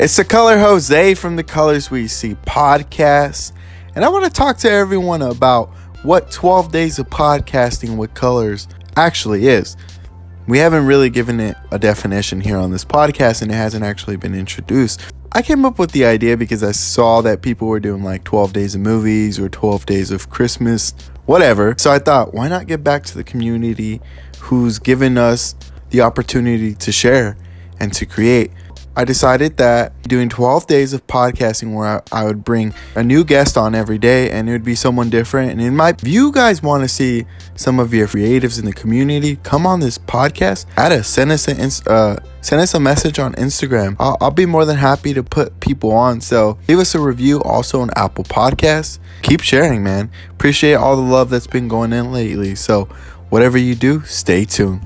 It's the color Jose from the Colors We See podcast, and I want to talk to everyone about what 12 days of podcasting with colors actually is. We haven't really given it a definition here on this podcast, and it hasn't actually been introduced. I came up with the idea because I saw that people were doing like 12 days of movies or 12 days of Christmas, whatever. So I thought, why not get back to the community who's given us the opportunity to share and to create? I decided that doing 12 days of podcasting where I, I, would bring a new guest on every day and it would be someone different. And in my, if you guys want to see some of your creatives in the community, come on this podcast, add us, send us, an, uh, send us a message on Instagram. I'll, I'll be more than happy to put people on. So leave us a review also on Apple Podcasts. Keep sharing, man. Appreciate all the love that's been going in lately. So whatever you do, stay tuned.